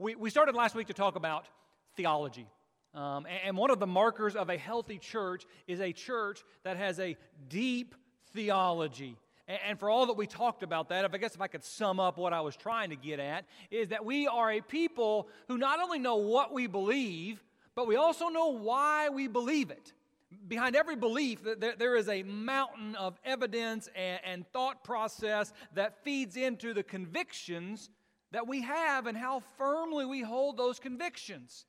We, we started last week to talk about theology. Um, and, and one of the markers of a healthy church is a church that has a deep theology. And, and for all that we talked about that, if I guess if I could sum up what I was trying to get at, is that we are a people who not only know what we believe, but we also know why we believe it. Behind every belief, there is a mountain of evidence and thought process that feeds into the convictions that we have and how firmly we hold those convictions.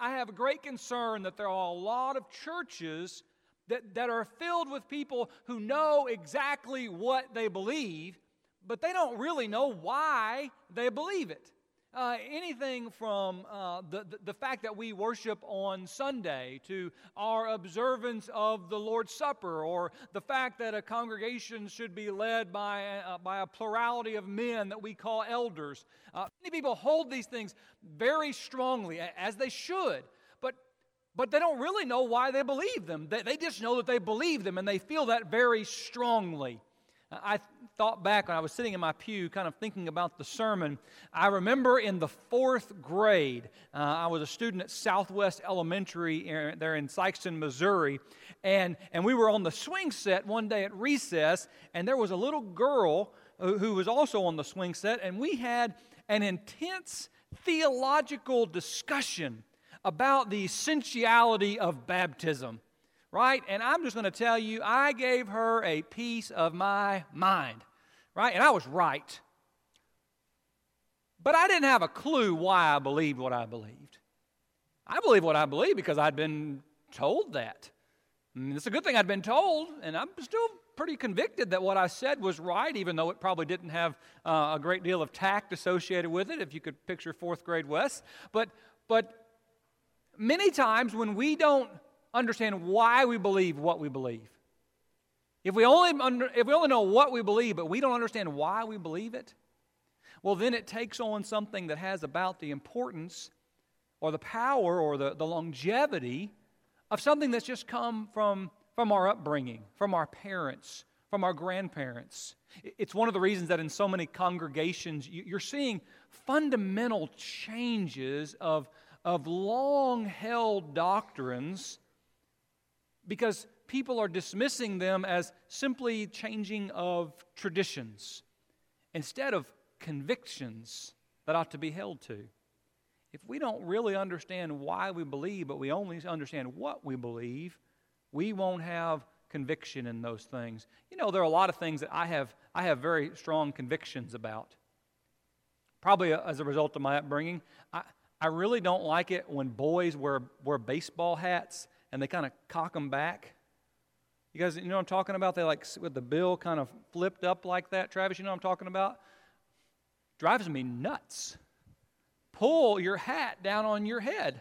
I have a great concern that there are a lot of churches that, that are filled with people who know exactly what they believe, but they don't really know why they believe it. Uh, anything from uh, the, the, the, fact that we worship on Sunday to our observance of the Lord's Supper, or the fact that a congregation should be led by, uh, by a plurality of men that we call elders. Uh, many people hold these things very strongly, as they should, but, but they don't really know why they believe them. They, they just know that they believe them, and they feel that very strongly. I thought back when I was sitting in my pew, kind of thinking about the sermon. I remember in the fourth grade, uh, I was a student at Southwest Elementary there in Sikeston, Missouri, and, and we were on the swing set one day at recess, and there was a little girl who, who was also on the swing set, and we had an intense theological discussion about the essentiality of baptism right? And I'm just going to tell you, I gave her a piece of my mind, right? And I was right. But I didn't have a clue why I believed what I believed. I believe what I believe because I'd been told that. And it's a good thing I'd been told, and I'm still pretty convicted that what I said was right, even though it probably didn't have uh, a great deal of tact associated with it, if you could picture fourth grade Wes. But, but many times when we don't understand why we believe what we believe. If we only, under, if we only know what we believe, but we don't understand why we believe it, well, then it takes on something that has about the importance or the power or the, the longevity of something that's just come from, from our upbringing, from our parents, from our grandparents. It's one of the reasons that in so many congregations you're seeing fundamental changes of, of long held doctrines because people are dismissing them as simply changing of traditions instead of convictions that ought to be held to. If we don't really understand why we believe, but we only understand what we believe, we won't have conviction in those things. You know, there are a lot of things that I have, I have very strong convictions about. Probably uh, as a result of my upbringing. I, I really don't like it when boys wear, wear baseball hats and they kind of cock them back. You guys, you know what I'm talking about? They like with the bill kind of flipped up like that. Travis, you know what I'm talking about? Drives me nuts. Pull your hat down on your head.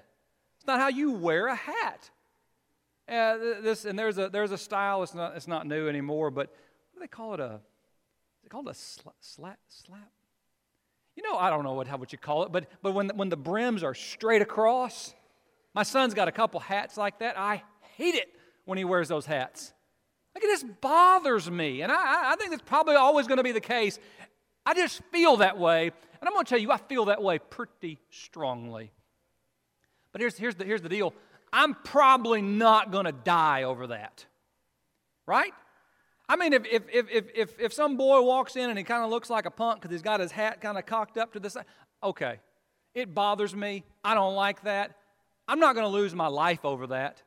It's not how you wear a hat. Uh, this and there's a there's a style. It's not it's not new anymore. But what do they call it? A is it called a slap slap slap? You know I don't know what how what you call it. But but when when the brims are straight across, my son's got a couple hats like that. I hate it when he wears those hats. Like it just bothers me. And I, I think that's probably always going to be the case. I just feel that way. And I'm going to tell you, I feel that way pretty strongly. But here's, here's, the, here's the deal I'm probably not going to die over that. Right? I mean, if, if, if, if, if some boy walks in and he kind of looks like a punk because he's got his hat kind of cocked up to the side, okay. It bothers me. I don't like that. I'm not going to lose my life over that.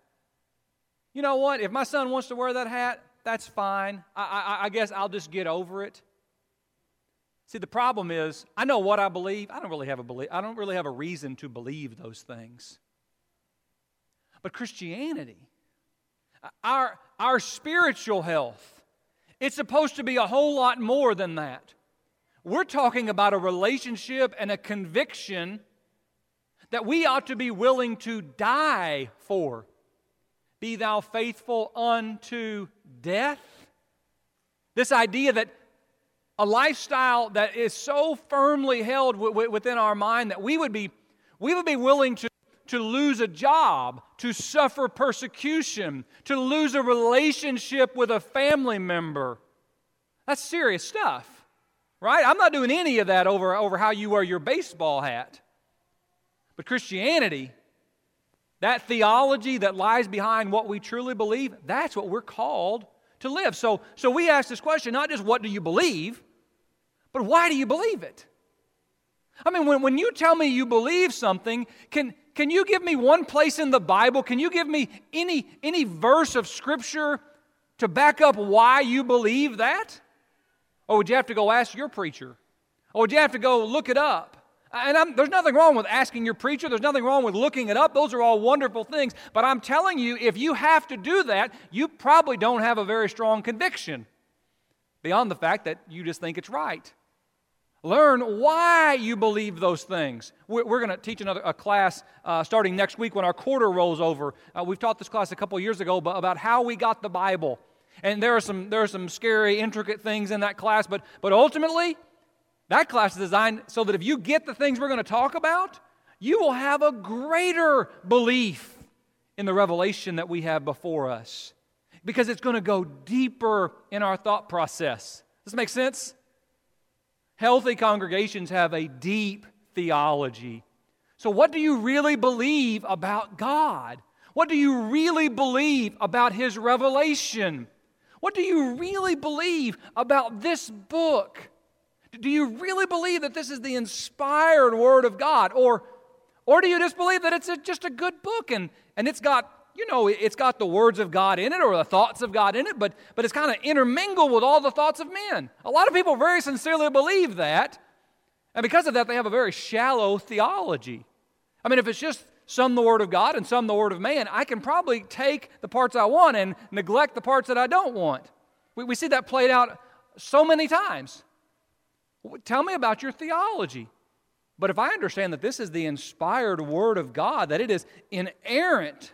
You know what? If my son wants to wear that hat, that's fine. I, I, I guess I'll just get over it. See, the problem is, I know what I believe. I don't really have a belief. I don't really have a reason to believe those things. But Christianity, our, our spiritual health, it's supposed to be a whole lot more than that. We're talking about a relationship and a conviction that we ought to be willing to die for. Be thou faithful unto death. This idea that a lifestyle that is so firmly held w- within our mind that we would be, we would be willing to, to lose a job, to suffer persecution, to lose a relationship with a family member. That's serious stuff, right? I'm not doing any of that over, over how you wear your baseball hat. But Christianity, that theology that lies behind what we truly believe, that's what we're called to live. So, so we ask this question not just what do you believe, but why do you believe it? I mean, when, when you tell me you believe something, can, can you give me one place in the Bible? Can you give me any, any verse of Scripture to back up why you believe that? Or would you have to go ask your preacher? Or would you have to go look it up? And I'm, there's nothing wrong with asking your preacher. There's nothing wrong with looking it up. Those are all wonderful things. But I'm telling you, if you have to do that, you probably don't have a very strong conviction beyond the fact that you just think it's right. Learn why you believe those things. We're, we're going to teach another a class uh, starting next week when our quarter rolls over. Uh, we've taught this class a couple years ago but about how we got the Bible. And there are some, there are some scary, intricate things in that class, but, but ultimately, that class is designed so that if you get the things we're going to talk about, you will have a greater belief in the revelation that we have before us because it's going to go deeper in our thought process. Does this make sense? Healthy congregations have a deep theology. So, what do you really believe about God? What do you really believe about His revelation? What do you really believe about this book? Do you really believe that this is the inspired Word of God? Or, or do you just believe that it's a, just a good book and, and it's got, you know, it's got the words of God in it or the thoughts of God in it, but, but it's kind of intermingled with all the thoughts of men? A lot of people very sincerely believe that. And because of that, they have a very shallow theology. I mean, if it's just some the Word of God and some the Word of man, I can probably take the parts I want and neglect the parts that I don't want. We, we see that played out so many times. Tell me about your theology. But if I understand that this is the inspired Word of God, that it is inerrant,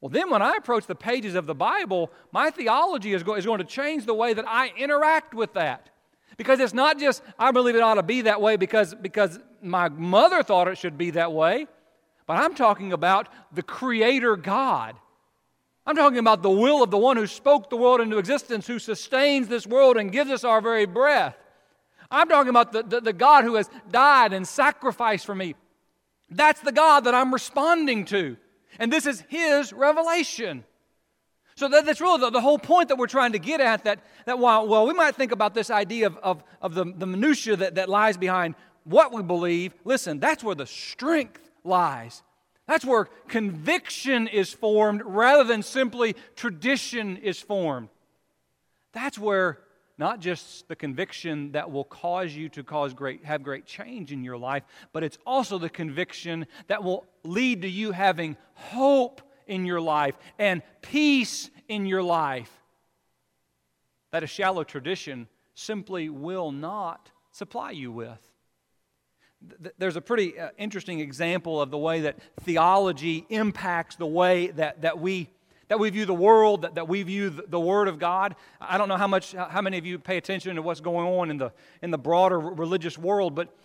well, then when I approach the pages of the Bible, my theology is, go- is going to change the way that I interact with that. Because it's not just, I believe it ought to be that way because, because my mother thought it should be that way, but I'm talking about the Creator God. I'm talking about the will of the one who spoke the world into existence, who sustains this world and gives us our very breath. I'm talking about the, the, the God who has died and sacrificed for me. That's the God that I'm responding to. And this is His revelation. So that, that's really the, the, whole point that we're trying to get at that, that while, well, we might think about this idea of, of, of the, the minutiae that, that lies behind what we believe. Listen, that's where the strength lies. That's where conviction is formed rather than simply tradition is formed. That's where not just the conviction that will cause you to cause great, have great change in your life, but it's also the conviction that will lead to you having hope in your life and peace in your life. That a shallow tradition simply will not supply you with. There's a pretty uh, interesting example of the way that theology impacts the way that, that we that we view the world, that, that we view the, the Word of God. I don't know how much, how many of you pay attention to what's going on in the, in the broader religious world, but,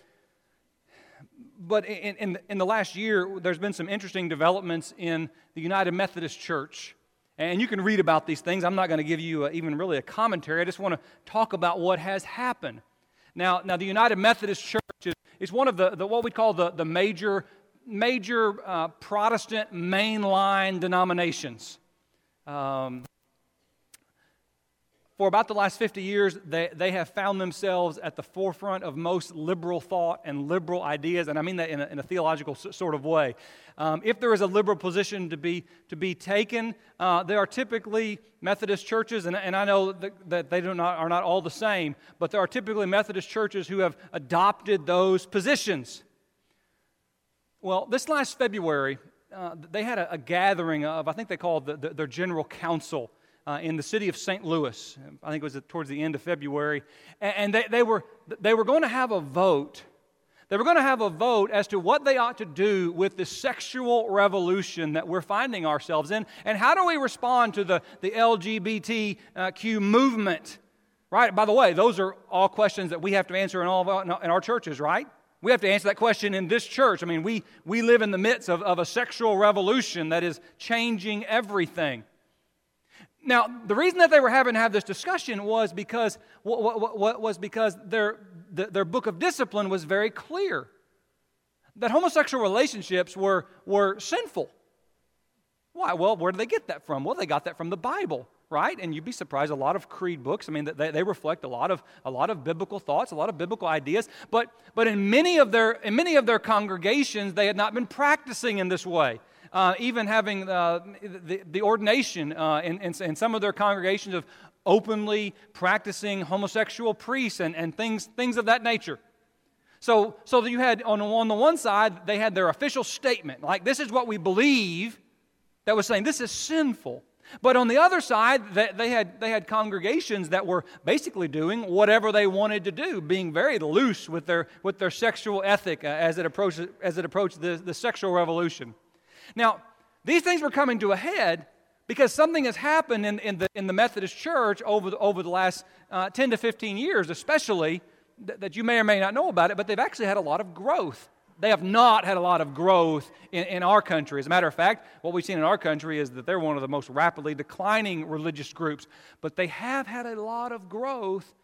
but in, in, in the last year, there's been some interesting developments in the United Methodist Church. And you can read about these things. I'm not going to give you a, even really a commentary. I just want to talk about what has happened. Now, now the United Methodist Church is, is one of the, the what we call the, the major, major uh, Protestant mainline denominations. Um, for about the last 50 years, they, they have found themselves at the forefront of most liberal thought and liberal ideas, and I mean that in a, in a theological sort of way. Um, if there is a liberal position to be, to be taken, uh, there are typically Methodist churches, and, and I know that, that they do not, are not all the same, but there are typically Methodist churches who have adopted those positions. Well, this last February, uh, they had a, a, gathering of, I think they called the, the, their general council uh, in the city of St. Louis. I think it was towards the end of February. And, and they, they, were, they were going to have a vote. They were going to have a vote as to what they ought to do with the sexual revolution that we're finding ourselves in, and how do we respond to the, the LGBTQ movement. Right? By the way, those are all questions that we have to answer in all of our, in our churches, right? We have to answer that question in this church. I mean, we, we live in the midst of, of a sexual revolution that is changing everything. Now, the reason that they were having to have this discussion was because, what, what, was because their, the, their book of discipline was very clear. that homosexual relationships were, were sinful. Why? Well, where did they get that from? Well, they got that from the Bible, right? And you'd be surprised, a lot of creed books, I mean, they, they reflect a lot, of, a lot of biblical thoughts, a lot of biblical ideas. But, but in, many of their, in many of their congregations, they had not been practicing in this way. Uh, even having uh, the, the ordination uh, in, in, in some of their congregations of openly practicing homosexual priests and, and things, things of that nature. So, so you had on, on the one side, they had their official statement, like this is what we believe, that was saying this is sinful. But on the other side, they had, they had congregations that were basically doing whatever they wanted to do, being very loose with their, with their sexual ethic uh, as it approached, as it approached the, the sexual revolution. Now, these things were coming to a head because something has happened in, in, the, in the Methodist Church over the, over the last uh, 10 to 15 years, especially th- that you may or may not know about it, but they've actually had a lot of growth. They have not had a lot of growth in, in our country. As a matter of fact, what we've seen in our country is that they're one of the most rapidly declining religious groups, but they have had a lot of growth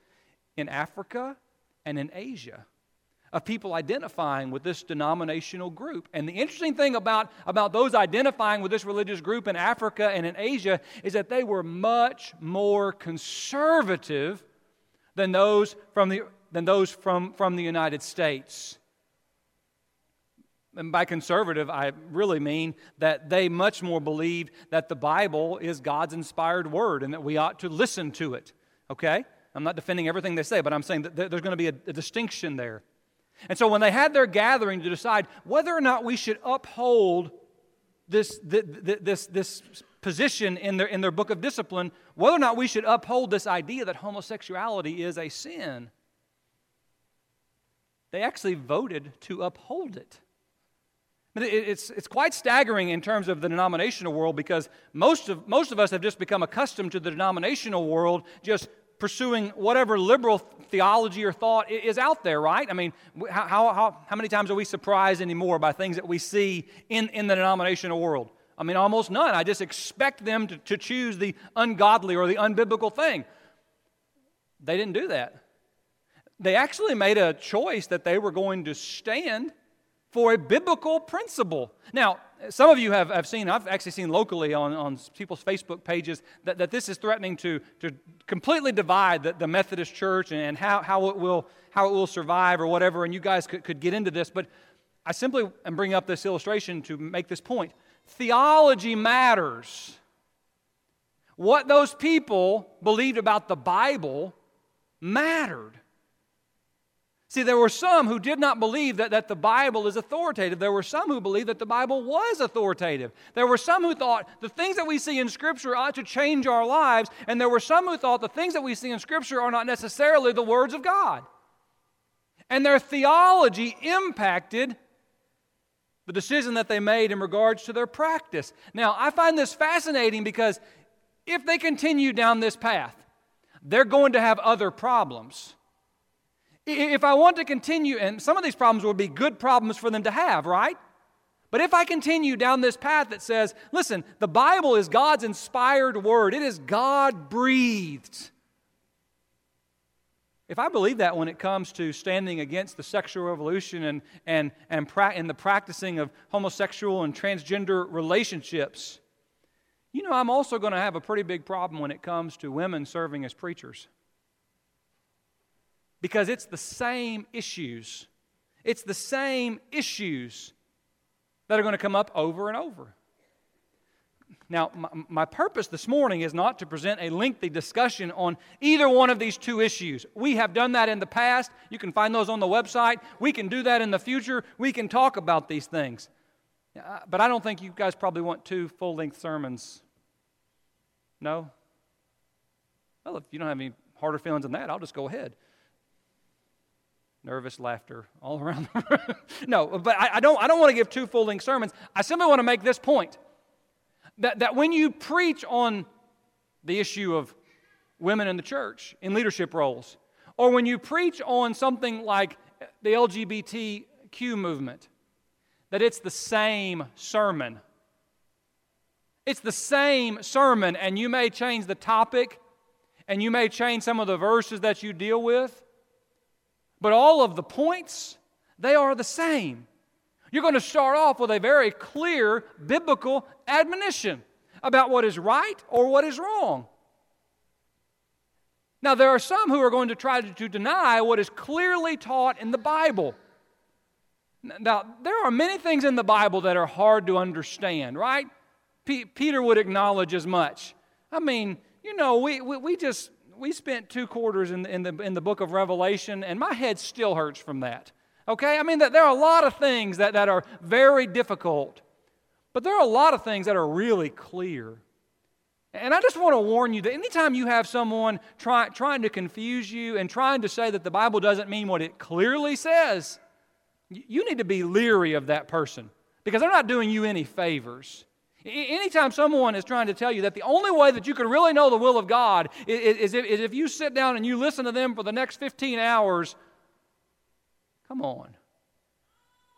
in Africa and in Asia of people identifying with this denominational group. And the interesting thing about, about those identifying with this religious group in Africa and in Asia is that they were much more conservative than those from the, than those from, from the United States. And by conservative, I really mean that they much more believe that the Bible is God's inspired word and that we ought to listen to it. Okay? I'm not defending everything they say, but I'm saying that there's going to be a, a distinction there. And so when they had their gathering to decide whether or not we should uphold this, this, this position in their, in their book of discipline, whether or not we should uphold this idea that homosexuality is a sin, they actually voted to uphold it. It's, it's quite staggering in terms of the denominational world because most of, most of us have just become accustomed to the denominational world just pursuing whatever liberal theology or thought is out there, right? I mean, how, how, how many times are we surprised anymore by things that we see in, in the denominational world? I mean, almost none. I just expect them to, to choose the ungodly or the unbiblical thing. They didn't do that. They actually made a choice that they were going to stand for a biblical principle. Now, some of you have, have seen, I've actually seen locally on, on people's Facebook pages, that, that this is threatening to, to completely divide the, the Methodist Church and how, how, it will, how it will survive or whatever, and you guys could, could get into this. But I simply am bringing up this illustration to make this point. Theology matters. What those people believed about the Bible mattered. See, there were some who did not believe that, that the Bible is authoritative. There were some who believed that the Bible was authoritative. There were some who thought the things that we see in Scripture ought to change our lives. And there were some who thought the things that we see in Scripture are not necessarily the words of God. And their theology impacted the decision that they made in regards to their practice. Now, I find this fascinating because if they continue down this path, they're going to have other problems. If I want to continue, and some of these problems would be good problems for them to have, right? But if I continue down this path that says, listen, the Bible is God's inspired word, it is God breathed. If I believe that when it comes to standing against the sexual revolution and, and, and, pra- and the practicing of homosexual and transgender relationships, you know, I'm also going to have a pretty big problem when it comes to women serving as preachers because it's the same issues. It's the same issues that are going to come up over and over. Now, my, my, purpose this morning is not to present a lengthy discussion on either one of these two issues. We have done that in the past. You can find those on the website. We can do that in the future. We can talk about these things. But I don't think you guys probably want two full length sermons. No? Well, if you don't have any harder feelings than that, I'll just go ahead nervous laughter all around the room. no, but I, I, don't, I don't want to give two full length sermons. I simply want to make this point that, that when you preach on the issue of women in the church in leadership roles, or when you preach on something like the LGBTQ movement, that it's the same sermon. It's the same sermon, and you may change the topic and you may change some of the verses that you deal with, but all of the points, they are the same. You're going to start off with a very clear biblical admonition about what is right or what is wrong. Now, there are some who are going to try to, deny what is clearly taught in the Bible. Now, there are many things in the Bible that are hard to understand, right? P- Peter would acknowledge as much. I mean, you know, we, we, we just we spent two quarters in the, in, the, in the book of Revelation, and my head still hurts from that. Okay? I mean, there are a lot of things that, that are very difficult, but there are a lot of things that are really clear. And I just want to warn you that anytime you have someone try, trying to confuse you and trying to say that the Bible doesn't mean what it clearly says, you need to be leery of that person because they're not doing you any favors. Anytime someone is trying to tell you that the only way that you can really know the will of God is if, you sit down and you listen to them for the next 15 hours, come on.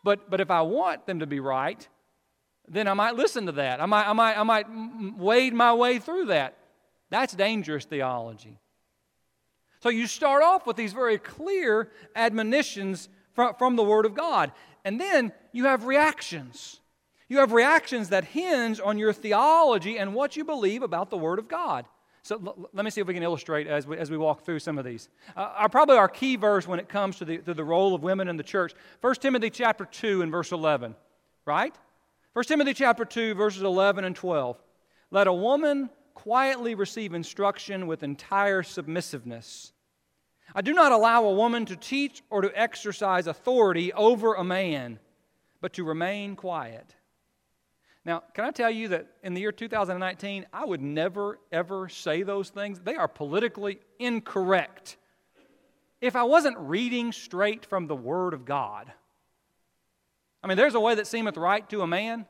But, but if I want them to be right, then I might listen to that. I might, I, might, I might wade my way through that. That's dangerous theology. So you start off with these very clear admonitions from, from the Word of God. And then you have reactions. You have reactions that hinge on your theology and what you believe about the Word of God. So l- let me see if we can illustrate as we, as we walk through some of these. Uh, our, probably our key verse when it comes to the, to the role of women in the church 1 Timothy chapter 2 and verse 11, right? 1 Timothy chapter 2, verses 11 and 12. Let a woman quietly receive instruction with entire submissiveness. I do not allow a woman to teach or to exercise authority over a man, but to remain quiet. Now, can I tell you that in the year 2019, I would never, ever say those things? They are politically incorrect. If I wasn't reading straight from the Word of God, I mean, there's a way that seemeth right to a man.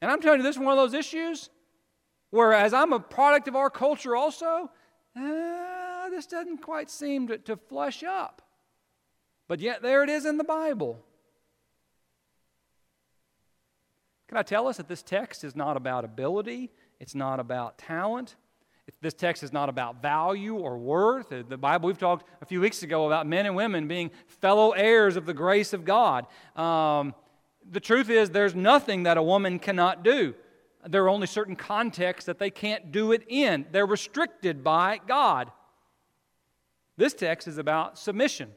And I'm telling you, this is one of those issues where, as I'm a product of our culture also, uh, this doesn't quite seem to, to flush up. But yet, there it is in the Bible. Can I tell us that this text is not about ability? It's not about talent. This text is not about value or worth. The Bible, we've talked a few weeks ago about men and women being fellow heirs of the grace of God. Um, the truth is, there's nothing that a woman cannot do. There are only certain contexts that they can't do it in, they're restricted by God. This text is about submission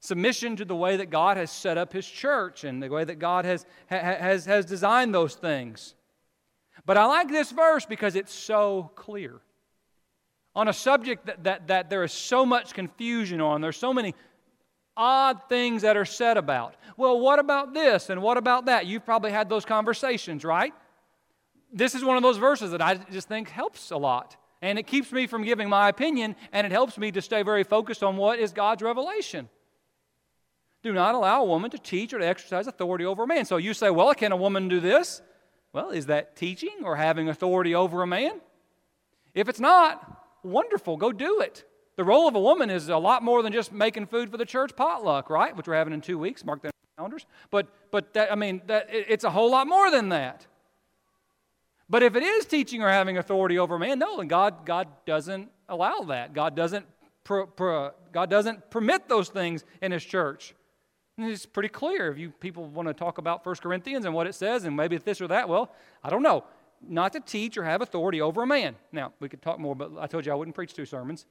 submission to the way that God has set up His church and the way that God has, has, has designed those things. But I like this verse because it's so clear. On a subject that, that, that there is so much confusion on, there's so many odd things that are said about. Well, what about this and what about that? You've probably had those conversations, right? This is one of those verses that I just think helps a lot. And it keeps me from giving my opinion, and it helps me to stay very focused on what is God's revelation. Do not allow a woman to teach or to exercise authority over a man. So you say, well, can a woman do this? Well, is that teaching or having authority over a man? If it's not, wonderful, go do it. The role of a woman is a lot more than just making food for the church potluck, right? Which we're having in two weeks. Mark that calendars. But, but that, I mean, that, it's a whole lot more than that. But if it is teaching or having authority over a man, no, and God, God doesn't allow that. God doesn't, God doesn't permit those things in His church. And it's pretty clear. If you people want to talk about 1 Corinthians and what it says, and maybe this or that, well, I don't know. Not to teach or have authority over a man. Now, we could talk more, but I told you I wouldn't preach two sermons.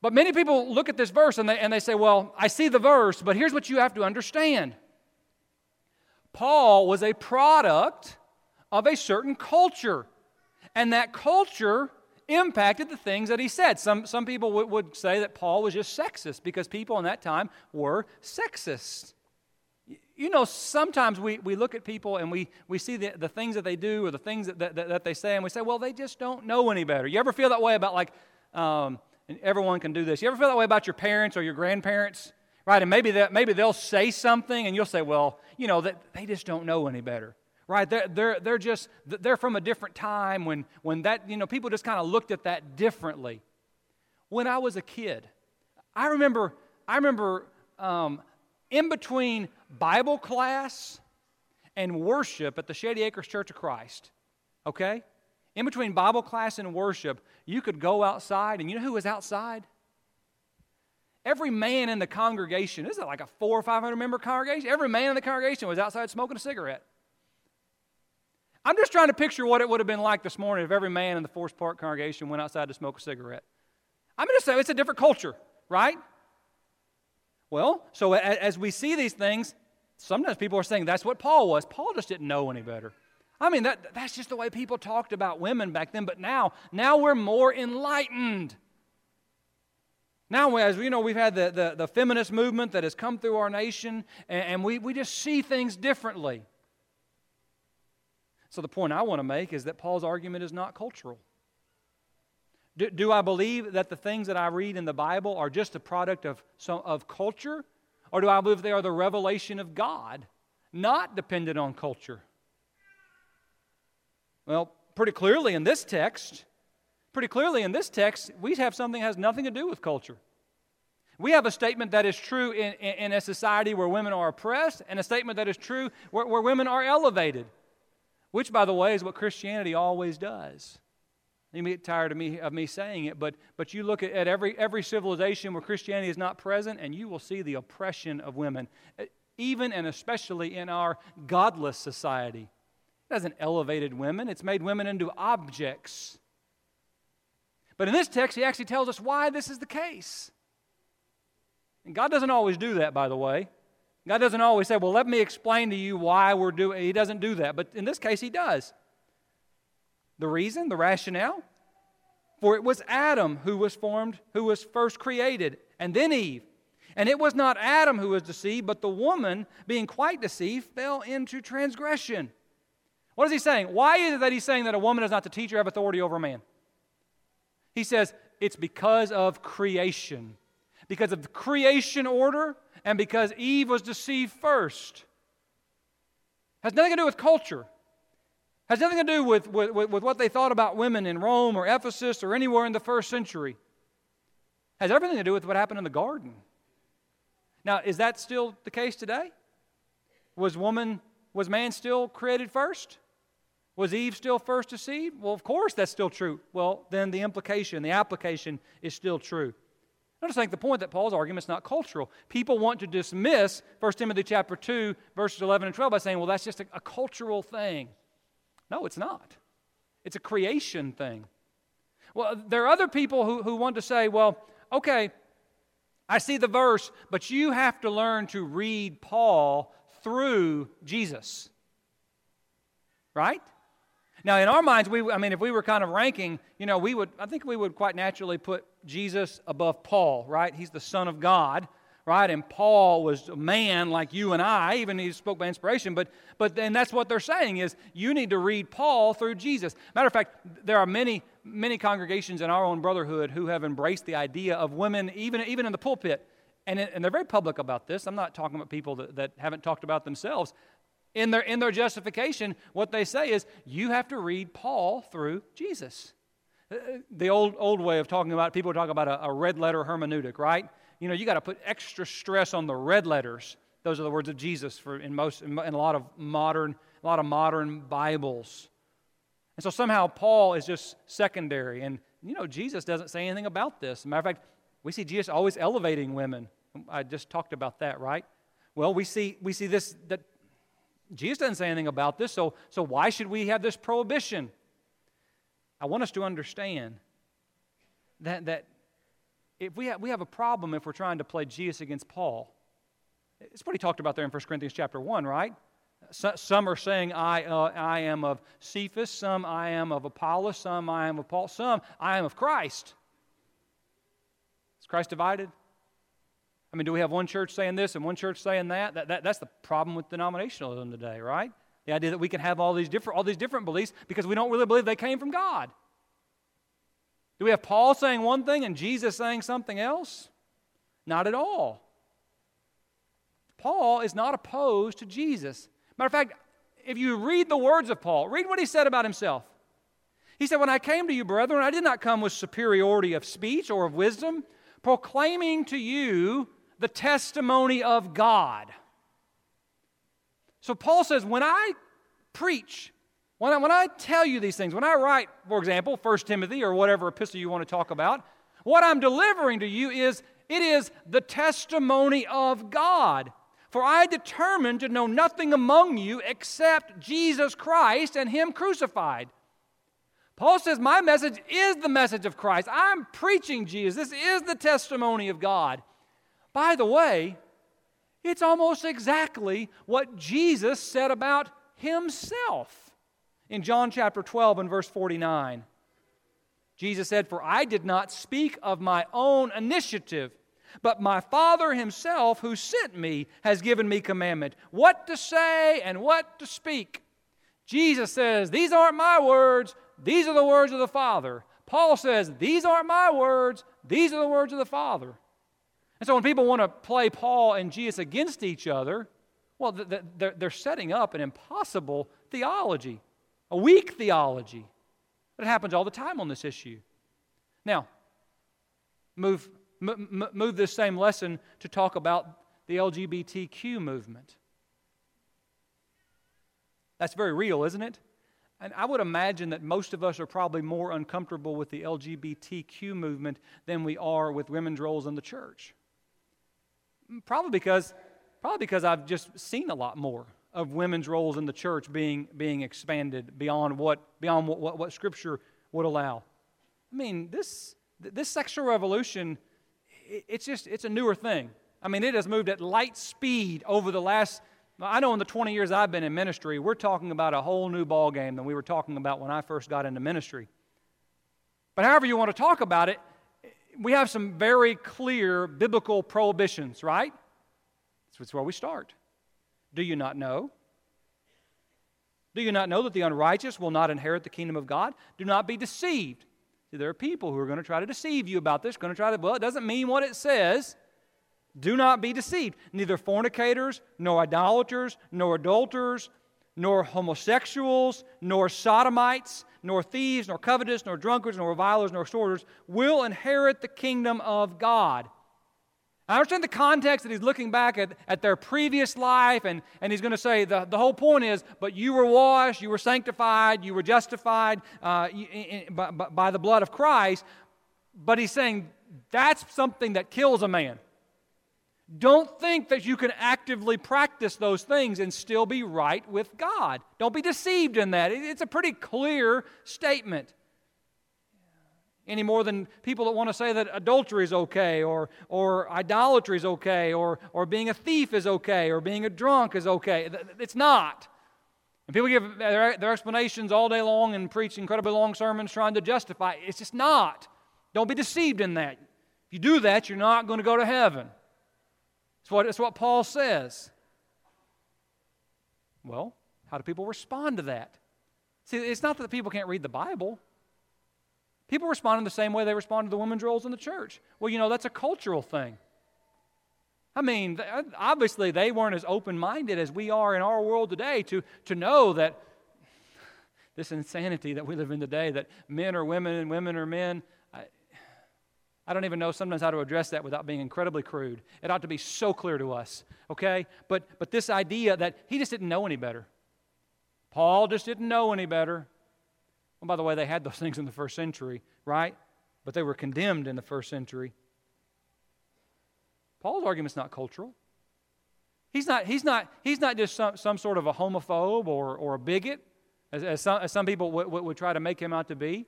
But many people look at this verse and they, and they say, well, I see the verse, but here's what you have to understand Paul was a product of a certain culture. And that culture impacted the things that he said. Some, some people w- would say that Paul was just sexist because people in that time were sexist. You know, sometimes we, we look at people and we, we see the, the things that they do or the things that, that, that they say, and we say, well, they just don't know any better. You ever feel that way about, like, um, everyone can do this. You ever feel that way about your parents or your grandparents? Right? And maybe, that, maybe they'll say something and you'll say, well, you know, that they just don't know any better right? They're, they're, they're just, they're from a different time when, when that, you know, people just kind of looked at that differently. When I was a kid, I remember, I remember um, in between Bible class and worship at the Shady Acres Church of Christ, okay? In between Bible class and worship, you could go outside, and you know who was outside? Every man in the congregation, this is it like a four or five hundred member congregation? Every man in the congregation was outside smoking a cigarette. I'm just trying to picture what it would have been like this morning if every man in the Forest Park congregation went outside to smoke a cigarette. I'm just saying it's a different culture, right? Well, so as we see these things, sometimes people are saying that's what Paul was. Paul just didn't know any better. I mean, that, that's just the way people talked about women back then, but now, now we're more enlightened. Now, as you know, we've had the, the, the feminist movement that has come through our nation, and, and we, we just see things differently. So, the point I want to make is that Paul's argument is not cultural. Do, do I believe that the things that I read in the Bible are just a product of, some, of culture? Or do I believe they are the revelation of God, not dependent on culture? Well, pretty clearly in this text, pretty clearly in this text, we have something that has nothing to do with culture. We have a statement that is true in, in, in a society where women are oppressed, and a statement that is true where, where women are elevated, which, by the way, is what Christianity always does. You may get tired of me, of me saying it, but, but you look at, at every, every civilization where Christianity is not present, and you will see the oppression of women, even and especially in our godless society. It hasn't elevated women, it's made women into objects. But in this text, he actually tells us why this is the case. And God doesn't always do that, by the way. God doesn't always say, Well, let me explain to you why we're doing He doesn't do that. But in this case, He does. The reason, the rationale? For it was Adam who was formed, who was first created, and then Eve. And it was not Adam who was deceived, but the woman, being quite deceived, fell into transgression. What is he saying? Why is it that he's saying that a woman is not the teacher have authority over a man? He says it's because of creation. Because of the creation order and because Eve was deceived first. Has nothing to do with culture. Has nothing to do with, with, with what they thought about women in Rome or Ephesus or anywhere in the first century. Has everything to do with what happened in the garden. Now, is that still the case today? Was woman, was man still created first? Was Eve still first deceived? Well, of course that's still true. Well, then the implication, the application is still true. I just think the point that Paul's argument is not cultural. People want to dismiss 1 Timothy chapter 2, verses 11 and 12 by saying, well, that's just a, a cultural thing. No, it's not. It's a creation thing. Well, there are other people who, who want to say, well, okay, I see the verse, but you have to learn to read Paul through Jesus. Right? Now, in our minds, we, I mean, if we were kind of ranking, you know, we would, I think we would quite naturally put Jesus above Paul, right? He's the Son of God right? And Paul was a man like you and I, even he spoke by inspiration, but but then that's what they're saying is you need to read Paul through Jesus. Matter of fact, there are many many congregations in our own brotherhood who have embraced the idea of women even even in the pulpit. And, and they're very public about this. I'm not talking about people that, that haven't talked about themselves. In their, in their justification, what they say is you have to read Paul through Jesus. The old, old way of talking about it, people talk about a, a red letter hermeneutic, right? you know, you got to put extra stress on the red letters. Those are the words of Jesus for in most in a lot of modern a lot of modern Bibles. And so somehow Paul is just secondary. And you know, Jesus doesn't say anything about this. Matter of fact, we see Jesus always elevating women. I just talked about that, right? Well, we see we see this that Jesus doesn't say anything about this, so so why should we have this prohibition? I want us to understand that that if we have, we have a problem if we're trying to play Jesus against Paul. It's what he talked about there in 1 Corinthians chapter 1, right? Some are saying, I, uh, I am of Cephas, some I am of Apollos, some I am of Paul, some I am of Christ. Is Christ divided? I mean, do we have one church saying this and one church saying that? that, that that's the problem with denominationalism today, right? The idea that we can have all these different, all these different beliefs because we don't really believe they came from God. Do we have Paul saying one thing and Jesus saying something else? Not at all. Paul is not opposed to Jesus. Matter of fact, if you read the words of Paul, read what he said about himself. He said, When I came to you, brethren, I did not come with superiority of speech or of wisdom, proclaiming to you the testimony of God. So Paul says, When I preach, when I, when I tell you these things, when I write, for example, 1 Timothy or whatever epistle you want to talk about, what I'm delivering to you is, It is the testimony of God. For I determined to know nothing among you except Jesus Christ and Him crucified. Paul says, My message is the message of Christ. I'm preaching Jesus. This is the testimony of God. By the way, it's almost exactly what Jesus said about Himself in John chapter 12 and verse 49. Jesus said, For I did not speak of my own initiative, but my Father Himself who sent me has given me commandment what to say and what to speak. Jesus says, These aren't my words, these are the words of the Father. Paul says, These aren't my words, these are the words of the Father. And so when people want to play Paul and Jesus against each other, well, they're setting up an impossible theology, a weak theology. It happens all the time on this issue. Now, move, move this same lesson to talk about the LGBTQ movement. That's very real, isn't it? And I would imagine that most of us are probably more uncomfortable with the LGBTQ movement than we are with women's roles in the church. Probably because, probably because I've just seen a lot more of women's roles in the church being, being expanded beyond what, beyond what, what, what Scripture would allow. I mean, this, this sexual revolution, it's just, it's a newer thing. I mean, it has moved at light speed over the last I know in the 20 years I've been in ministry, we're talking about a whole new ball game than we were talking about when I first got into ministry. But however you want to talk about it, we have some very clear biblical prohibitions, right? That's where we start. Do you not know? Do you not know that the unrighteous will not inherit the kingdom of God? Do not be deceived. See, there are people who are going to try to deceive you about this, going to try to, well, it doesn't mean what it says. Do not be deceived. Neither fornicators, nor idolaters, nor adulterers, nor homosexuals, nor sodomites, nor thieves, nor covetous, nor drunkards, nor revilers, nor extorters will inherit the kingdom of God. I understand the context that he's looking back at, at their previous life, and, and he's going to say the, the whole point is, but you were washed, you were sanctified, you were justified uh, by, by the blood of Christ. But he's saying that's something that kills a man. Don't think that you can actively practice those things and still be right with God. Don't be deceived in that. It's a pretty clear statement. Any more than people that want to say that adultery is okay, or, or idolatry is okay, or, or being a thief is okay, or being a drunk is okay. It's not. And people give their, their explanations all day long and preach incredibly long sermons trying to justify it. It's just not. Don't be deceived in that. If you do that, you're not going to go to heaven. It's what, it's what Paul says. Well, how do people respond to that? See, it's not that people can't read the Bible. People respond in the same way they respond to the women's roles in the church. Well, you know, that's a cultural thing. I mean, obviously, they weren't as open minded as we are in our world today to, to know that this insanity that we live in today, that men are women and women are men, I don't even know sometimes how to address that without being incredibly crude. It ought to be so clear to us, okay? But, but this idea that he just didn't know any better. Paul just didn't know any better. Well, by the way, they had those things in the first century, right? But they were condemned in the first century. Paul's argument's not cultural. He's not, he's not, he's not just some, some sort of a homophobe or, or a bigot, as, as, some, as some people would, would try to make him out to be.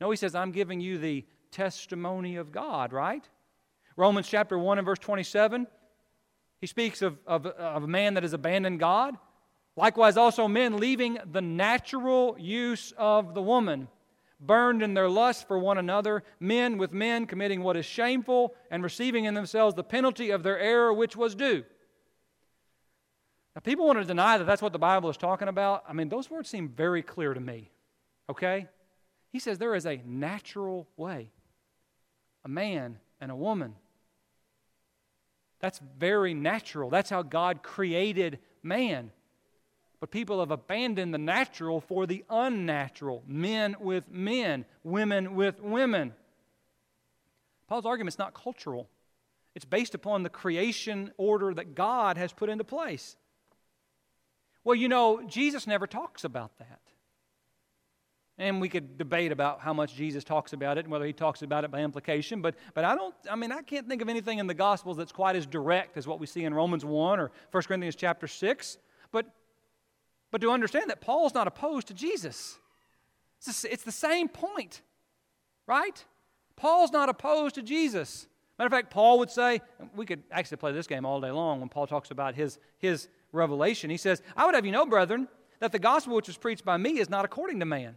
No, he says, I'm giving you the testimony of God, right? Romans chapter 1 and verse 27, he speaks of, of, of a man that has abandoned God. Likewise, also men leaving the natural use of the woman, burned in their lust for one another, men with men committing what is shameful and receiving in themselves the penalty of their error which was due. Now, people want to deny that that's what the Bible is talking about. I mean, those words seem very clear to me, okay? He says there is a natural way a man and a woman. That's very natural. That's how God created man. But people have abandoned the natural for the unnatural men with men, women with women. Paul's argument is not cultural, it's based upon the creation order that God has put into place. Well, you know, Jesus never talks about that. And we could debate about how much Jesus talks about it and whether he talks about it by implication. But, but I don't, I mean, I can't think of anything in the Gospels that's quite as direct as what we see in Romans 1 or 1 Corinthians chapter 6. But, but to understand that Paul's not opposed to Jesus, it's, it's the same point, right? Paul's not opposed to Jesus. Matter of fact, Paul would say, we could actually play this game all day long when Paul talks about his, his revelation. He says, I would have you know, brethren, that the gospel which was preached by me is not according to man.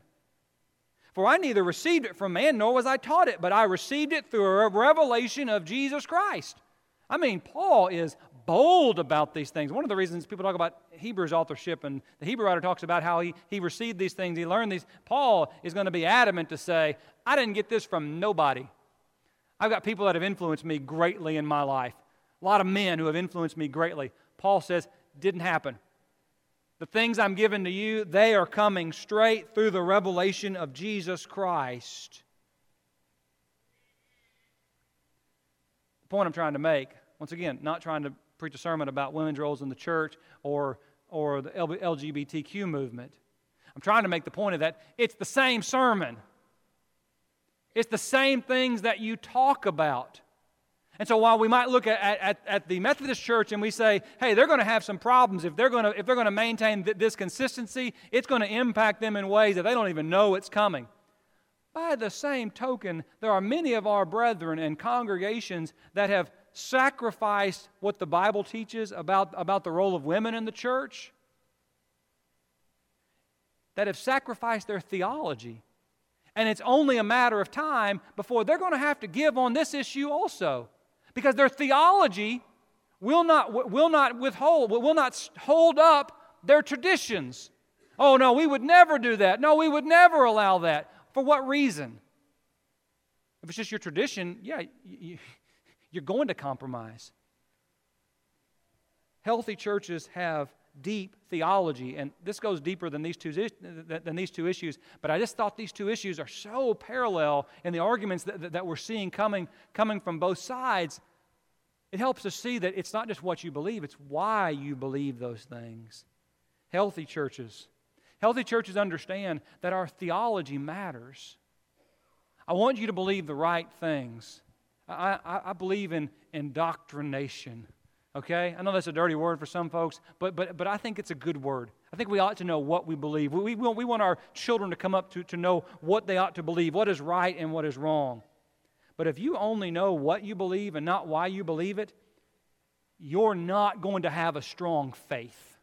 For I neither received it from man nor was I taught it, but I received it through a revelation of Jesus Christ. I mean, Paul is bold about these things. One of the reasons people talk about Hebrews authorship and the Hebrew writer talks about how he, he received these things, he learned these. Paul is going to be adamant to say, I didn't get this from nobody. I've got people that have influenced me greatly in my life, a lot of men who have influenced me greatly. Paul says, didn't happen. The things I'm giving to you, they are coming straight through the revelation of Jesus Christ. The point I'm trying to make, once again, not trying to preach a sermon about women's roles in the church or, or the LGBTQ movement. I'm trying to make the point of that it's the same sermon. It's the same things that you talk about. And so while we might look at, at, at the Methodist Church and we say, hey, they're going to have some problems if they're going to, if they're going to maintain th- this consistency, it's going to impact them in ways that they don't even know it's coming. By the same token, there are many of our brethren and congregations that have sacrificed what the Bible teaches about, about the role of women in the church, that have sacrificed their theology. And it's only a matter of time before they're going to have to give on this issue also because their theology will not, will not withhold, will not hold up their traditions. Oh, no, we would never do that. No, we would never allow that. For what reason? If it's just your tradition, yeah, you're going to compromise. Healthy churches have deep theology, and this goes deeper than these two than these two issues. But I just thought these two issues are so parallel in the arguments that, that we're seeing coming coming from both sides it helps us see that it's not just what you believe, it's why you believe those things. Healthy churches. Healthy churches understand that our theology matters. I want you to believe the right things. I, I, I believe in indoctrination. Okay? I know that's a dirty word for some folks, but, but, but I think it's a good word. I think we ought to know what we believe. We, we, want, we want our children to come up to, to know what they ought to believe, what is right and what is wrong. But if you only know what you believe and not why you believe it, you're not going to have a strong faith.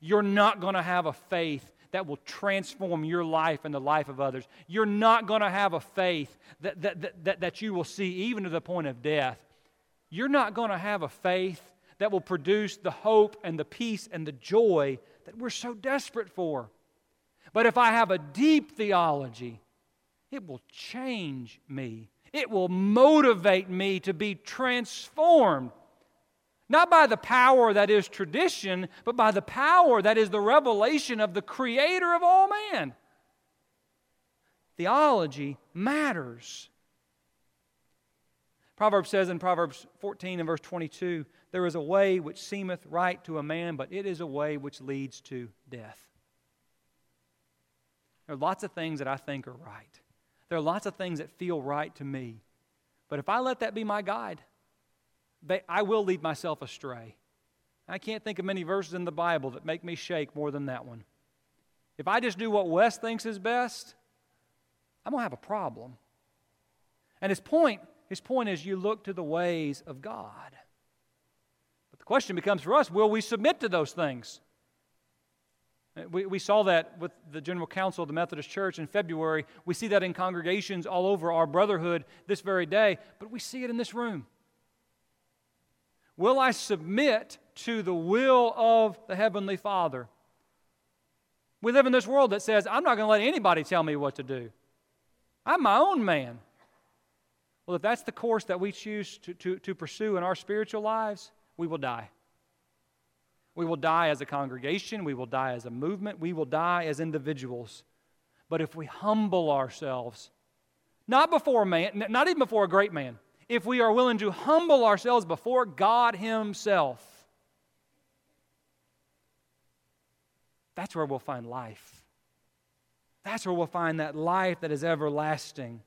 You're not going to have a faith that will transform your life and the life of others. You're not going to have a faith that, that, that, that, that you will see even to the point of death. You're not going to have a faith that will produce the hope and the peace and the joy that we're so desperate for. But if I have a deep theology, it will change me. It will motivate me to be transformed. Not by the power that is tradition, but by the power that is the revelation of the Creator of all man. Theology matters. Proverbs says in Proverbs 14 and verse 22 there is a way which seemeth right to a man, but it is a way which leads to death. There are lots of things that I think are right. There are lots of things that feel right to me. But if I let that be my guide, they, I will lead myself astray. I can't think of many verses in the Bible that make me shake more than that one. If I just do what Wes thinks is best, I'm going to have a problem. And his point, his point is you look to the ways of God. But the question becomes for us will we submit to those things? We, we saw that with the General Council of the Methodist Church in February. We see that in congregations all over our brotherhood this very day, but we see it in this room. Will I submit to the will of the Heavenly Father? We live in this world that says, I'm not going to let anybody tell me what to do. I'm my own man. Well, if that's the course that we choose to, to, to pursue in our spiritual lives, we will die. We will die as a congregation. We will die as a movement. We will die as individuals. But if we humble ourselves, not before a man, not even before a great man, if we are willing to humble ourselves before God Himself, that's where we'll find life. That's where we'll find that life that is everlasting.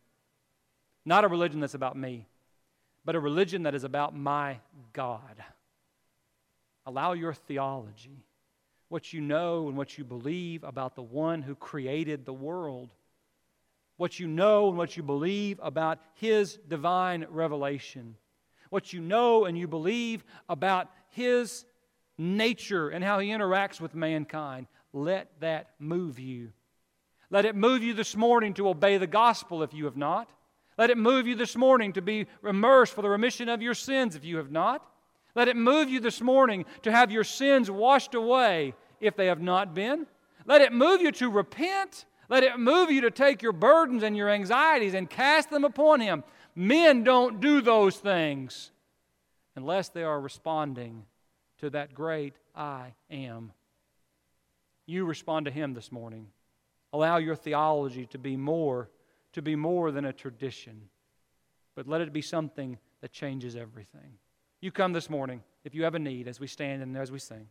Not a religion that's about me, but a religion that is about my God. Allow your theology, what you know and what you believe about the one who created the world, what you know and what you believe about his divine revelation, what you know and you believe about his nature and how he interacts with mankind, let that move you. Let it move you this morning to obey the gospel if you have not. Let it move you this morning to be immersed for the remission of your sins if you have not. Let it move you this morning to have your sins washed away if they have not been. Let it move you to repent. Let it move you to take your burdens and your anxieties and cast them upon Him. Men don't do those things unless they are responding to that great I am. You respond to Him this morning. Allow your theology to be more to be more than a tradition, but let it be something that changes everything. You come this morning if you have a need as we stand and as we sing.